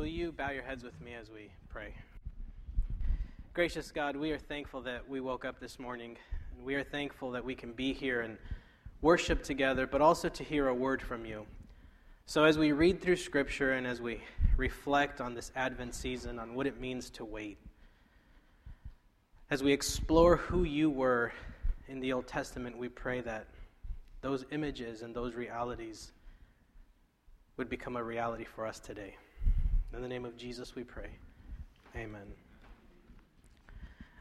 will you bow your heads with me as we pray? Gracious God, we are thankful that we woke up this morning, and we are thankful that we can be here and worship together, but also to hear a word from you. So, as we read through Scripture and as we reflect on this Advent season, on what it means to wait, as we explore who you were in the Old Testament, we pray that those images and those realities would become a reality for us today. In the name of Jesus, we pray. Amen.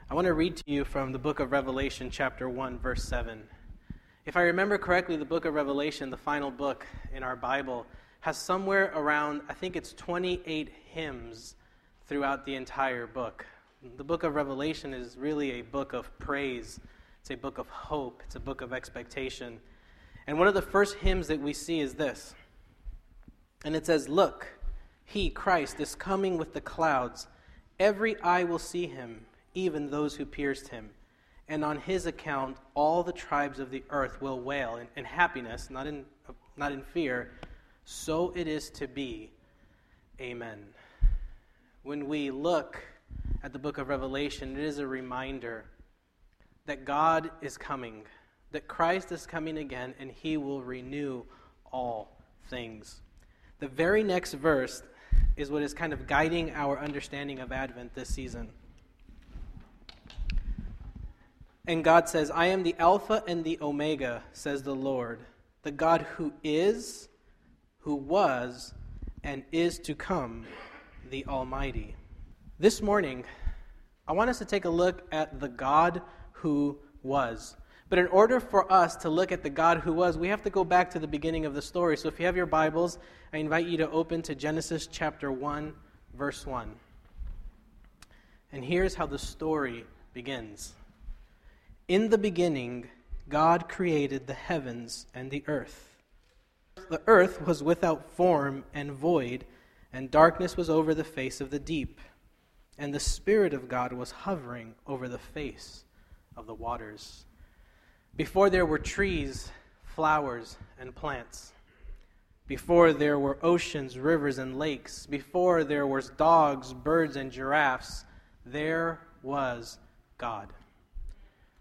I want to read to you from the book of Revelation, chapter 1, verse 7. If I remember correctly, the book of Revelation, the final book in our Bible, has somewhere around, I think it's 28 hymns throughout the entire book. The book of Revelation is really a book of praise, it's a book of hope, it's a book of expectation. And one of the first hymns that we see is this. And it says, Look, he, Christ, is coming with the clouds. Every eye will see him, even those who pierced him. And on his account, all the tribes of the earth will wail in, in happiness, not in, not in fear. So it is to be. Amen. When we look at the book of Revelation, it is a reminder that God is coming, that Christ is coming again, and he will renew all things. The very next verse is what is kind of guiding our understanding of Advent this season. And God says, I am the Alpha and the Omega, says the Lord, the God who is, who was, and is to come, the Almighty. This morning, I want us to take a look at the God who was. But in order for us to look at the God who was, we have to go back to the beginning of the story. So if you have your Bibles, I invite you to open to Genesis chapter 1, verse 1. And here's how the story begins In the beginning, God created the heavens and the earth. The earth was without form and void, and darkness was over the face of the deep. And the Spirit of God was hovering over the face of the waters. Before there were trees, flowers, and plants. Before there were oceans, rivers, and lakes. Before there were dogs, birds, and giraffes. There was God.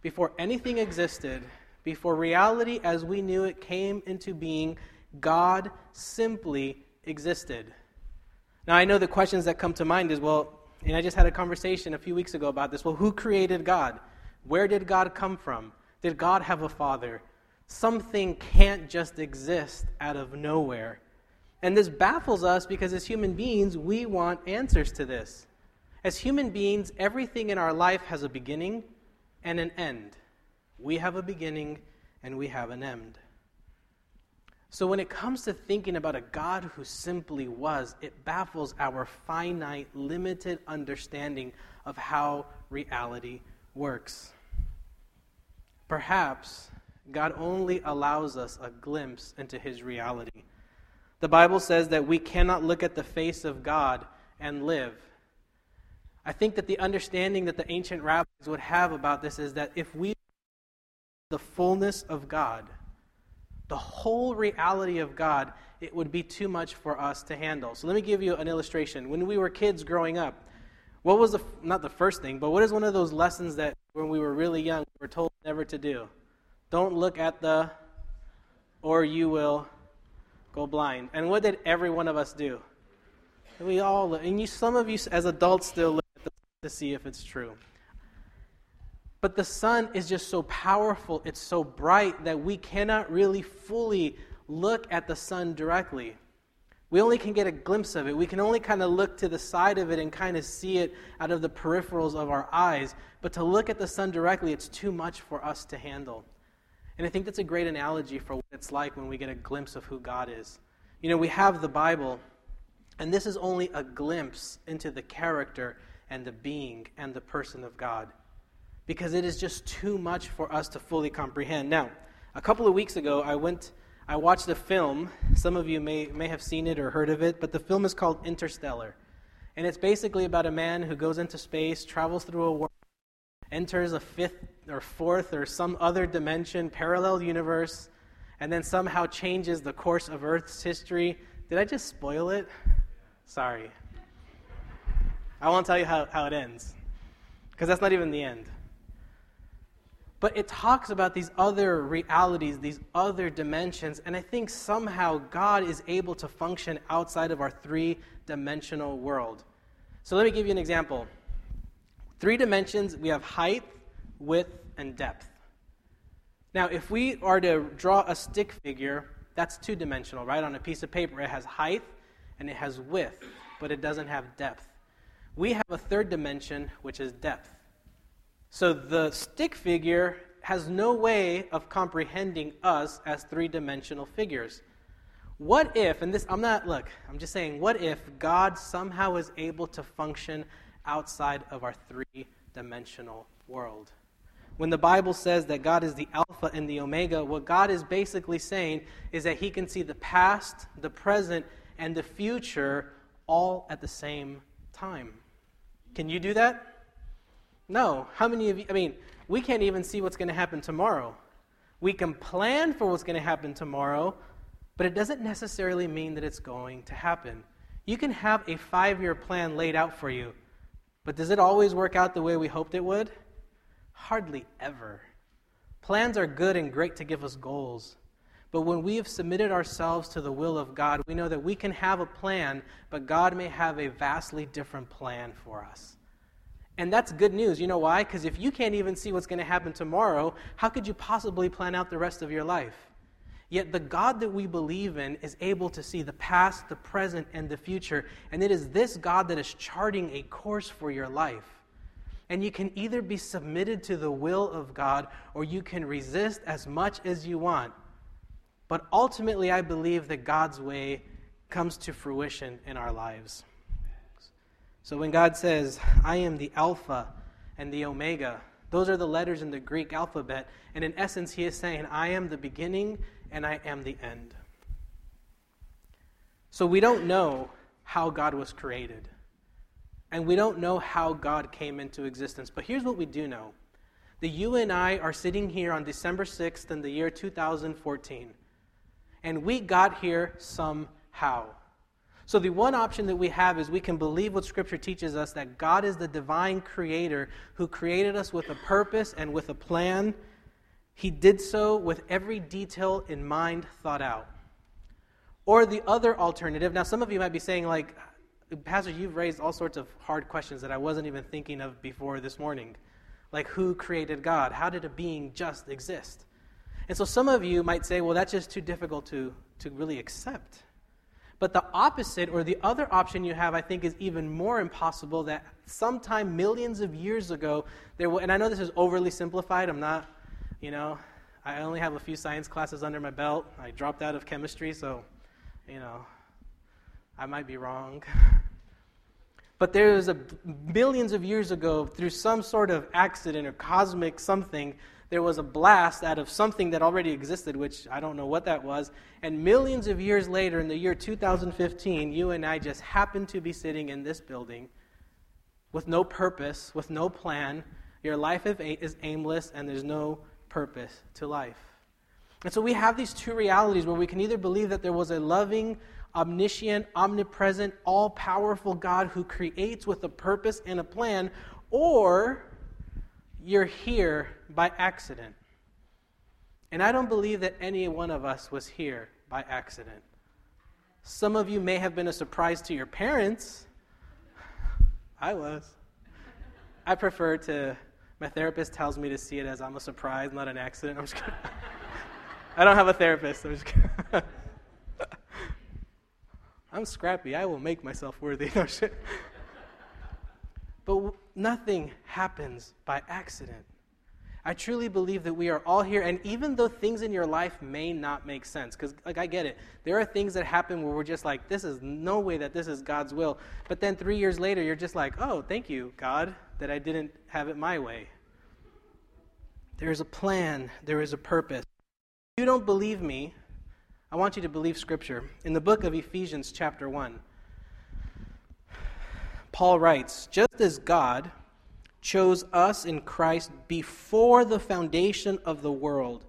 Before anything existed, before reality as we knew it came into being, God simply existed. Now, I know the questions that come to mind is well, and I just had a conversation a few weeks ago about this. Well, who created God? Where did God come from? Did God have a father? Something can't just exist out of nowhere. And this baffles us because as human beings, we want answers to this. As human beings, everything in our life has a beginning and an end. We have a beginning and we have an end. So when it comes to thinking about a God who simply was, it baffles our finite, limited understanding of how reality works. Perhaps God only allows us a glimpse into his reality. The Bible says that we cannot look at the face of God and live. I think that the understanding that the ancient rabbis would have about this is that if we the fullness of God, the whole reality of God, it would be too much for us to handle. So let me give you an illustration. When we were kids growing up, what was the not the first thing, but what is one of those lessons that when we were really young we were told never to do? Don't look at the or you will go blind. And what did every one of us do? We all and you some of you as adults still look at the to see if it's true. But the sun is just so powerful, it's so bright that we cannot really fully look at the sun directly. We only can get a glimpse of it. We can only kind of look to the side of it and kind of see it out of the peripherals of our eyes. But to look at the sun directly, it's too much for us to handle. And I think that's a great analogy for what it's like when we get a glimpse of who God is. You know, we have the Bible, and this is only a glimpse into the character and the being and the person of God because it is just too much for us to fully comprehend. Now, a couple of weeks ago, I went I watched a film. Some of you may, may have seen it or heard of it, but the film is called Interstellar. And it's basically about a man who goes into space, travels through a world, enters a fifth or fourth or some other dimension, parallel universe, and then somehow changes the course of Earth's history. Did I just spoil it? Sorry. I won't tell you how, how it ends, because that's not even the end. But it talks about these other realities, these other dimensions, and I think somehow God is able to function outside of our three dimensional world. So let me give you an example. Three dimensions we have height, width, and depth. Now, if we are to draw a stick figure, that's two dimensional, right? On a piece of paper, it has height and it has width, but it doesn't have depth. We have a third dimension, which is depth. So the stick figure has no way of comprehending us as three dimensional figures. What if, and this, I'm not, look, I'm just saying, what if God somehow is able to function outside of our three dimensional world? When the Bible says that God is the Alpha and the Omega, what God is basically saying is that He can see the past, the present, and the future all at the same time. Can you do that? No. How many of you? I mean, we can't even see what's going to happen tomorrow. We can plan for what's going to happen tomorrow, but it doesn't necessarily mean that it's going to happen. You can have a five year plan laid out for you, but does it always work out the way we hoped it would? Hardly ever. Plans are good and great to give us goals. But when we have submitted ourselves to the will of God, we know that we can have a plan, but God may have a vastly different plan for us. And that's good news. You know why? Because if you can't even see what's going to happen tomorrow, how could you possibly plan out the rest of your life? Yet the God that we believe in is able to see the past, the present, and the future. And it is this God that is charting a course for your life. And you can either be submitted to the will of God or you can resist as much as you want. But ultimately, I believe that God's way comes to fruition in our lives. So when God says, I am the Alpha and the Omega, those are the letters in the Greek alphabet. And in essence, he is saying, I am the beginning and I am the end. So we don't know how God was created. And we don't know how God came into existence. But here's what we do know that you and I are sitting here on December 6th in the year 2014. And we got here somehow. So, the one option that we have is we can believe what Scripture teaches us that God is the divine creator who created us with a purpose and with a plan. He did so with every detail in mind thought out. Or the other alternative, now some of you might be saying, like, Pastor, you've raised all sorts of hard questions that I wasn't even thinking of before this morning. Like, who created God? How did a being just exist? And so some of you might say, well, that's just too difficult to, to really accept. But the opposite, or the other option you have, I think, is even more impossible that sometime millions of years ago, there will, and I know this is overly simplified. I'm not, you know, I only have a few science classes under my belt. I dropped out of chemistry, so, you know, I might be wrong. but there was a millions of years ago, through some sort of accident or cosmic something, there was a blast out of something that already existed, which I don't know what that was. And millions of years later, in the year 2015, you and I just happened to be sitting in this building with no purpose, with no plan. Your life is aimless, and there's no purpose to life. And so we have these two realities where we can either believe that there was a loving, omniscient, omnipresent, all powerful God who creates with a purpose and a plan, or you're here by accident. And I don't believe that any one of us was here by accident. Some of you may have been a surprise to your parents. I was. I prefer to, my therapist tells me to see it as I'm a surprise, not an accident. I'm just kidding. I don't have a therapist. I'm just kidding. I'm scrappy. I will make myself worthy. No shit. But nothing happens by accident. I truly believe that we are all here, and even though things in your life may not make sense, because, like, I get it. There are things that happen where we're just like, this is no way that this is God's will. But then three years later, you're just like, oh, thank you, God, that I didn't have it my way. There is a plan, there is a purpose. If you don't believe me, I want you to believe Scripture. In the book of Ephesians, chapter 1, Paul writes, Just as God chose us in Christ before the foundation of the world,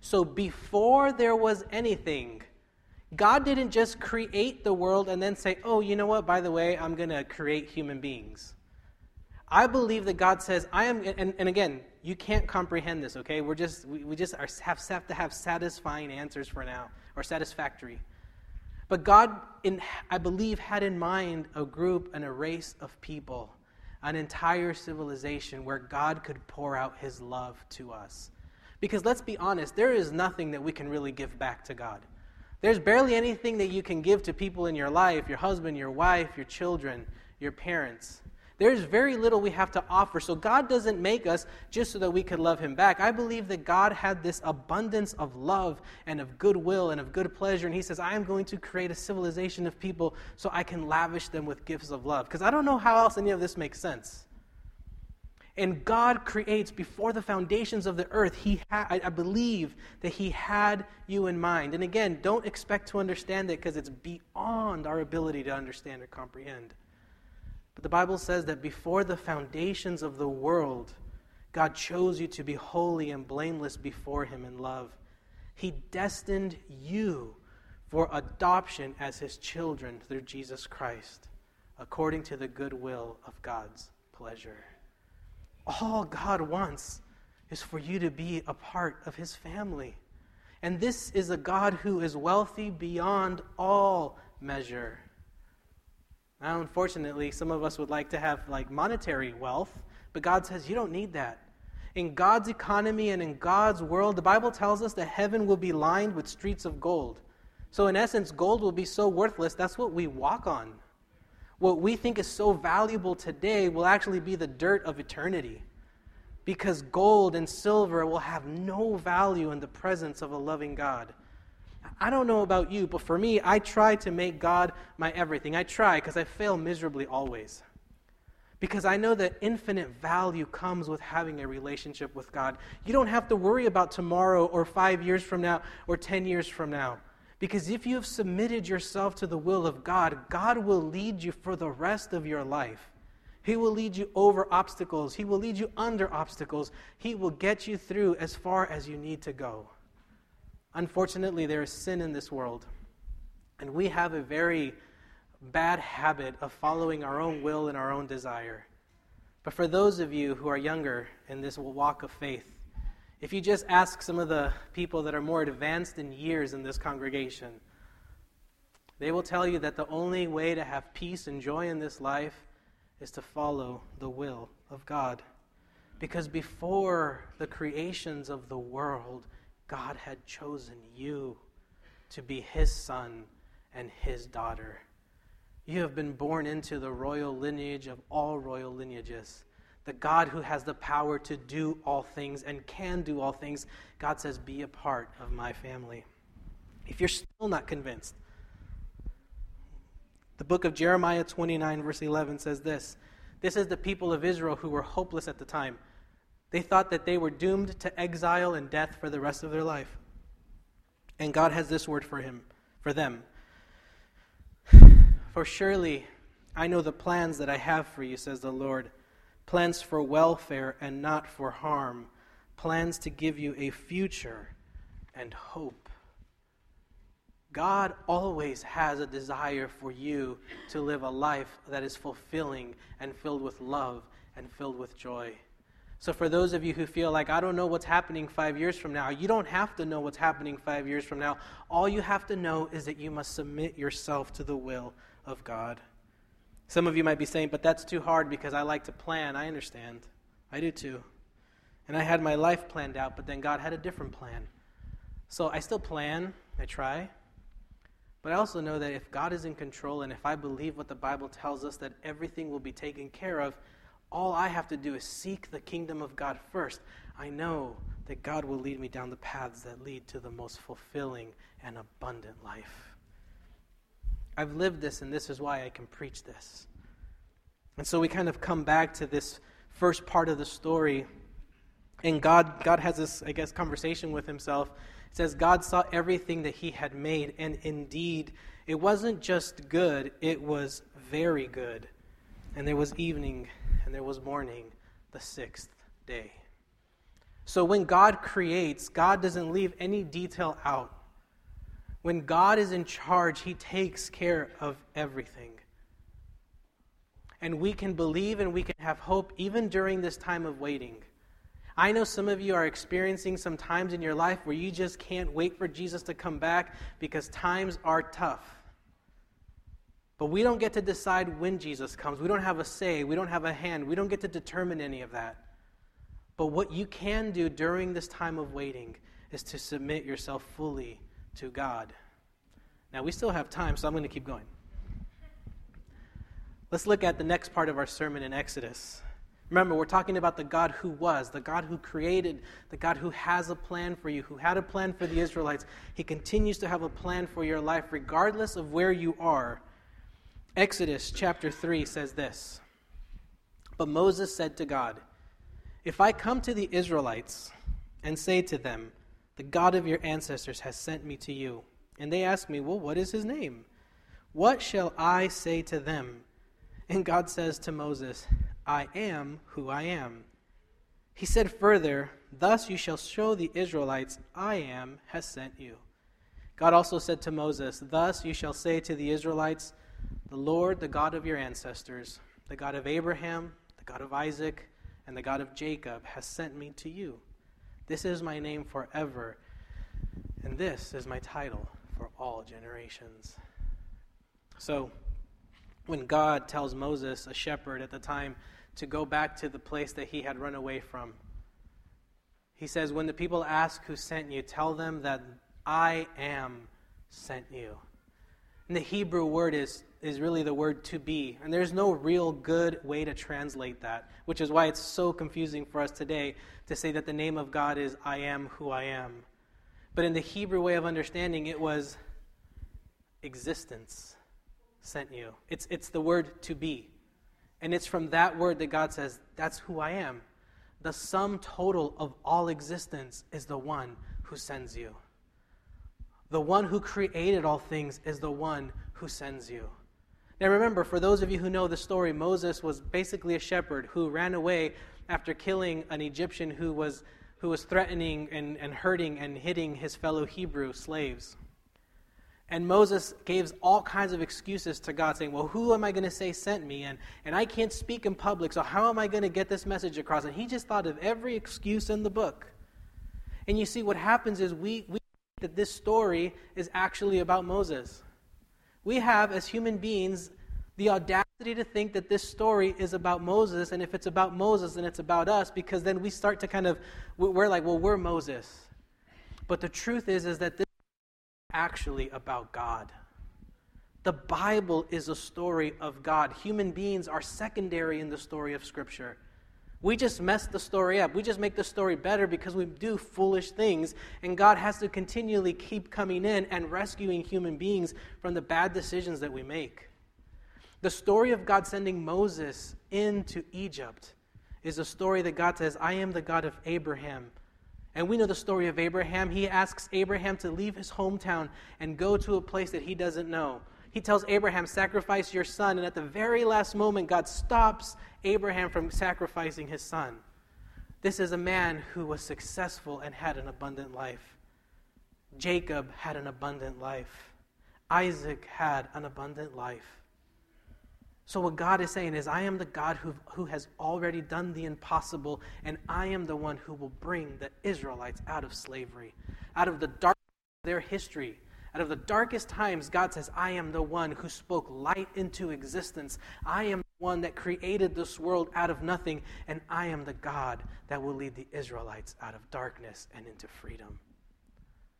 so before there was anything, God didn't just create the world and then say, oh, you know what, by the way, I'm going to create human beings. I believe that God says, I am, and, and again, you can't comprehend this, okay? We're just, we, we just are, have, have to have satisfying answers for now, or satisfactory. But God, in, I believe, had in mind a group and a race of people, an entire civilization where God could pour out his love to us. Because let's be honest, there is nothing that we can really give back to God. There's barely anything that you can give to people in your life your husband, your wife, your children, your parents. There's very little we have to offer. So God doesn't make us just so that we could love Him back. I believe that God had this abundance of love and of goodwill and of good pleasure. And He says, I am going to create a civilization of people so I can lavish them with gifts of love. Because I don't know how else any of this makes sense. And God creates before the foundations of the earth. He ha- I, I believe that He had you in mind. And again, don't expect to understand it because it's beyond our ability to understand or comprehend. But the Bible says that before the foundations of the world, God chose you to be holy and blameless before Him in love. He destined you for adoption as His children through Jesus Christ, according to the good will of God's pleasure. All God wants is for you to be a part of His family. And this is a God who is wealthy beyond all measure. Now, unfortunately, some of us would like to have like monetary wealth, but God says you don't need that. In God's economy and in God's world, the Bible tells us that heaven will be lined with streets of gold. So, in essence, gold will be so worthless, that's what we walk on what we think is so valuable today will actually be the dirt of eternity. Because gold and silver will have no value in the presence of a loving God. I don't know about you, but for me, I try to make God my everything. I try because I fail miserably always. Because I know that infinite value comes with having a relationship with God. You don't have to worry about tomorrow or five years from now or ten years from now. Because if you have submitted yourself to the will of God, God will lead you for the rest of your life. He will lead you over obstacles. He will lead you under obstacles. He will get you through as far as you need to go. Unfortunately, there is sin in this world. And we have a very bad habit of following our own will and our own desire. But for those of you who are younger in this walk of faith, if you just ask some of the people that are more advanced in years in this congregation, they will tell you that the only way to have peace and joy in this life is to follow the will of God. Because before the creations of the world, God had chosen you to be his son and his daughter. You have been born into the royal lineage of all royal lineages the God who has the power to do all things and can do all things, God says, Be a part of my family. If you're still not convinced, the book of Jeremiah 29, verse 11 says this This is the people of Israel who were hopeless at the time. They thought that they were doomed to exile and death for the rest of their life. And God has this word for him, for them. For surely I know the plans that I have for you, says the Lord plans for welfare and not for harm, plans to give you a future and hope. God always has a desire for you to live a life that is fulfilling and filled with love and filled with joy. So, for those of you who feel like, I don't know what's happening five years from now, you don't have to know what's happening five years from now. All you have to know is that you must submit yourself to the will of God. Some of you might be saying, but that's too hard because I like to plan. I understand. I do too. And I had my life planned out, but then God had a different plan. So I still plan, I try. But I also know that if God is in control and if I believe what the Bible tells us that everything will be taken care of, all I have to do is seek the kingdom of God first. I know that God will lead me down the paths that lead to the most fulfilling and abundant life. I've lived this, and this is why I can preach this. And so we kind of come back to this first part of the story. And God, God has this, I guess, conversation with himself. It says, God saw everything that he had made, and indeed, it wasn't just good, it was very good. And there was evening, and there was morning, the sixth day. So when God creates, God doesn't leave any detail out. When God is in charge, He takes care of everything. And we can believe and we can have hope even during this time of waiting. I know some of you are experiencing some times in your life where you just can't wait for Jesus to come back because times are tough. But we don't get to decide when Jesus comes. We don't have a say. We don't have a hand. We don't get to determine any of that. But what you can do during this time of waiting is to submit yourself fully to God. Now, we still have time, so I'm going to keep going. Let's look at the next part of our sermon in Exodus. Remember, we're talking about the God who was, the God who created, the God who has a plan for you, who had a plan for the Israelites. He continues to have a plan for your life, regardless of where you are. Exodus chapter 3 says this But Moses said to God, If I come to the Israelites and say to them, The God of your ancestors has sent me to you, and they ask me, Well, what is his name? What shall I say to them? And God says to Moses, I am who I am. He said further, Thus you shall show the Israelites, I am has sent you. God also said to Moses, Thus you shall say to the Israelites, The Lord, the God of your ancestors, the God of Abraham, the God of Isaac, and the God of Jacob, has sent me to you. This is my name forever, and this is my title for all generations. So, when God tells Moses, a shepherd at the time, to go back to the place that he had run away from. He says, When the people ask who sent you, tell them that I am sent you. And the Hebrew word is, is really the word to be. And there's no real good way to translate that, which is why it's so confusing for us today to say that the name of God is I am who I am. But in the Hebrew way of understanding, it was existence sent you. It's, it's the word to be. And it's from that word that God says, That's who I am. The sum total of all existence is the one who sends you. The one who created all things is the one who sends you. Now remember, for those of you who know the story, Moses was basically a shepherd who ran away after killing an Egyptian who was, who was threatening and, and hurting and hitting his fellow Hebrew slaves. And Moses gives all kinds of excuses to God, saying, Well, who am I going to say sent me? And, and I can't speak in public, so how am I going to get this message across? And he just thought of every excuse in the book. And you see, what happens is we, we think that this story is actually about Moses. We have, as human beings, the audacity to think that this story is about Moses, and if it's about Moses, then it's about us, because then we start to kind of, we're like, well, we're Moses. But the truth is, is that this is actually about God. The Bible is a story of God. Human beings are secondary in the story of Scripture. We just mess the story up. We just make the story better because we do foolish things. And God has to continually keep coming in and rescuing human beings from the bad decisions that we make. The story of God sending Moses into Egypt is a story that God says, I am the God of Abraham, and we know the story of Abraham. He asks Abraham to leave his hometown and go to a place that he doesn't know. He tells Abraham, Sacrifice your son. And at the very last moment, God stops Abraham from sacrificing his son. This is a man who was successful and had an abundant life. Jacob had an abundant life. Isaac had an abundant life. So, what God is saying is, I am the God who, who has already done the impossible, and I am the one who will bring the Israelites out of slavery, out of the dark of their history. Out of the darkest times, God says, I am the one who spoke light into existence. I am the one that created this world out of nothing, and I am the God that will lead the Israelites out of darkness and into freedom.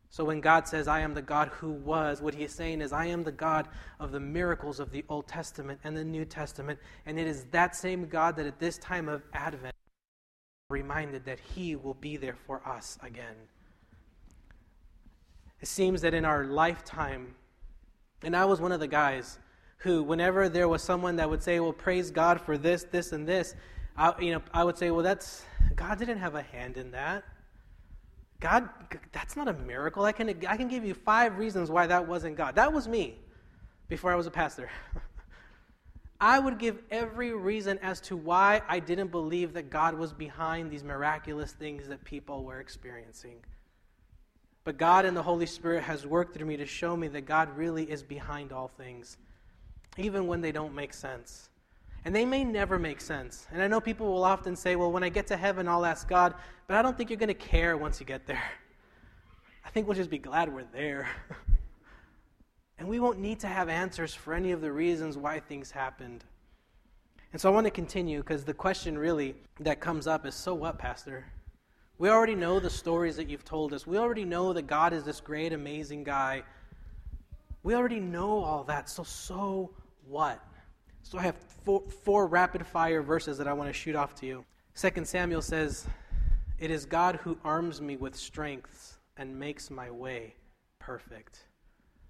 So when God says, I am the God who was, what he is saying is, I am the God of the miracles of the Old Testament and the New Testament. And it is that same God that at this time of Advent, reminded that he will be there for us again. It seems that in our lifetime, and I was one of the guys who, whenever there was someone that would say, Well, praise God for this, this, and this, I, you know, I would say, Well, that's, God didn't have a hand in that. God, that's not a miracle. I can, I can give you five reasons why that wasn't God. That was me before I was a pastor. I would give every reason as to why I didn't believe that God was behind these miraculous things that people were experiencing. But God and the Holy Spirit has worked through me to show me that God really is behind all things, even when they don't make sense. And they may never make sense. And I know people will often say, well, when I get to heaven, I'll ask God, but I don't think you're going to care once you get there. I think we'll just be glad we're there. and we won't need to have answers for any of the reasons why things happened. And so I want to continue because the question really that comes up is so what, Pastor? We already know the stories that you've told us. We already know that God is this great, amazing guy. We already know all that. So, so what? So, I have four, four rapid fire verses that I want to shoot off to you. Second Samuel says, It is God who arms me with strength and makes my way perfect.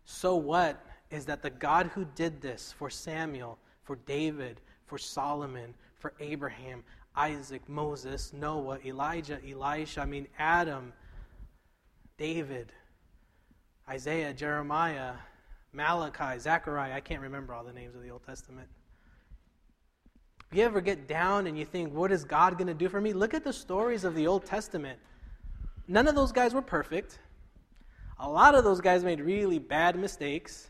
So, what is that the God who did this for Samuel, for David, for Solomon, for Abraham, Isaac, Moses, Noah, Elijah, Elisha, I mean, Adam, David, Isaiah, Jeremiah, Malachi, Zechariah. I can't remember all the names of the Old Testament. If You ever get down and you think, what is God going to do for me? Look at the stories of the Old Testament. None of those guys were perfect. A lot of those guys made really bad mistakes.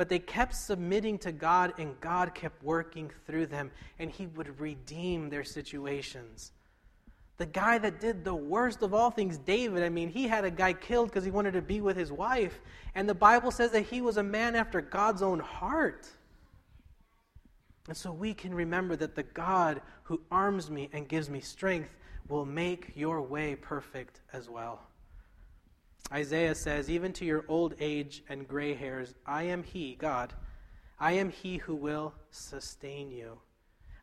But they kept submitting to God, and God kept working through them, and He would redeem their situations. The guy that did the worst of all things, David, I mean, he had a guy killed because he wanted to be with his wife. And the Bible says that he was a man after God's own heart. And so we can remember that the God who arms me and gives me strength will make your way perfect as well. Isaiah says, Even to your old age and gray hairs, I am He, God. I am He who will sustain you.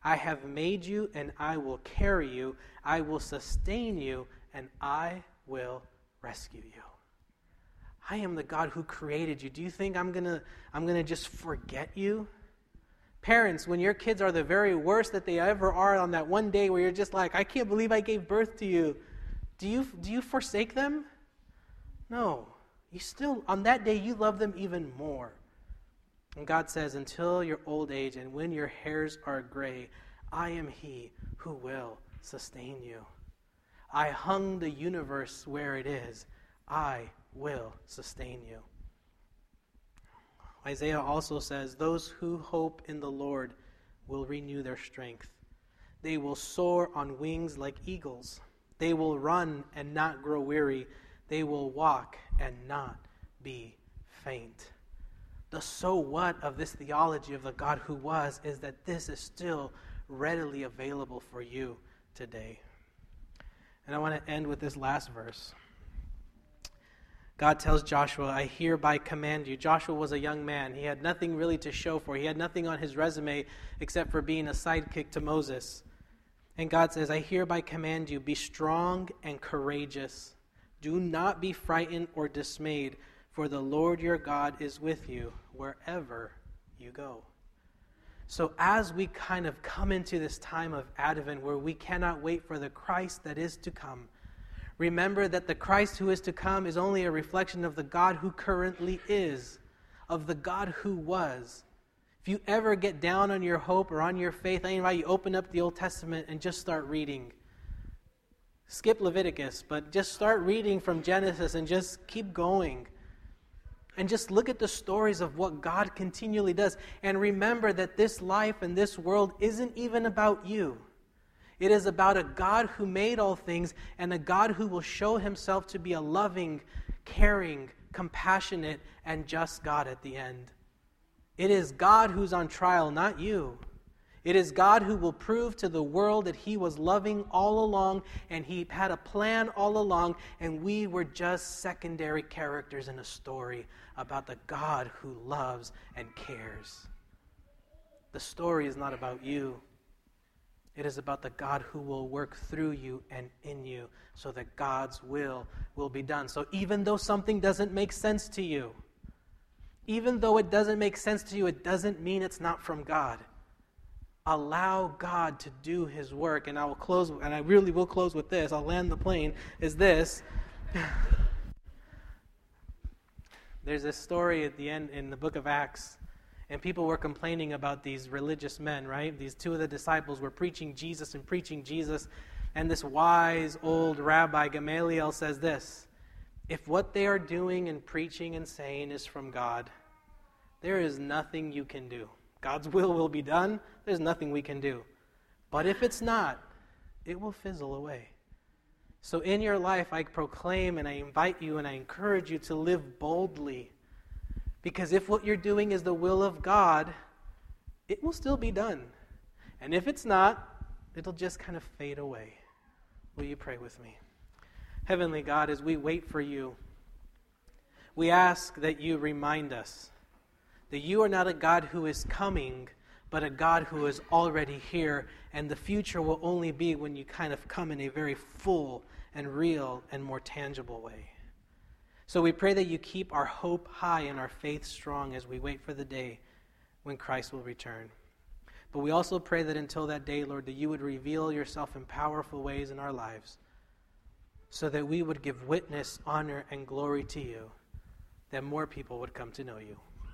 I have made you, and I will carry you. I will sustain you, and I will rescue you. I am the God who created you. Do you think I'm going to I'm going to just forget you? Parents, when your kids are the very worst that they ever are on that one day where you're just like, I can't believe I gave birth to you, do you, do you forsake them? No. You still, on that day, you love them even more. And God says, Until your old age and when your hairs are gray, I am He who will sustain you. I hung the universe where it is. I will sustain you. Isaiah also says, Those who hope in the Lord will renew their strength. They will soar on wings like eagles. They will run and not grow weary. They will walk and not be faint. The so what of this theology of the God who was is that this is still readily available for you today. And I want to end with this last verse. God tells Joshua, I hereby command you. Joshua was a young man. He had nothing really to show for. He had nothing on his resume except for being a sidekick to Moses. And God says, I hereby command you, be strong and courageous. Do not be frightened or dismayed, for the Lord your God is with you wherever you go. So, as we kind of come into this time of Advent where we cannot wait for the Christ that is to come, remember that the Christ who is to come is only a reflection of the God who currently is, of the God who was. If you ever get down on your hope or on your faith, I invite you open up the Old Testament and just start reading skip Leviticus, but just start reading from Genesis and just keep going. And just look at the stories of what God continually does. And remember that this life and this world isn't even about you. It is about a God who made all things and a God who will show himself to be a loving, caring, compassionate, and just God at the end. It is God who's on trial, not you. It is God who will prove to the world that He was loving all along and He had a plan all along, and we were just secondary characters in a story about the God who loves and cares. The story is not about you, it is about the God who will work through you and in you so that God's will will be done. So even though something doesn't make sense to you, even though it doesn't make sense to you, it doesn't mean it's not from God allow God to do his work. And I will close, and I really will close with this. I'll land the plane, is this. There's this story at the end in the book of Acts, and people were complaining about these religious men, right? These two of the disciples were preaching Jesus and preaching Jesus, and this wise old rabbi Gamaliel says this if what they are doing and preaching and saying is from God, there is nothing you can do. God's will will be done. There's nothing we can do. But if it's not, it will fizzle away. So in your life, I proclaim and I invite you and I encourage you to live boldly. Because if what you're doing is the will of God, it will still be done. And if it's not, it'll just kind of fade away. Will you pray with me? Heavenly God, as we wait for you, we ask that you remind us that you are not a God who is coming, but a God who is already here, and the future will only be when you kind of come in a very full and real and more tangible way. So we pray that you keep our hope high and our faith strong as we wait for the day when Christ will return. But we also pray that until that day, Lord, that you would reveal yourself in powerful ways in our lives so that we would give witness, honor, and glory to you, that more people would come to know you.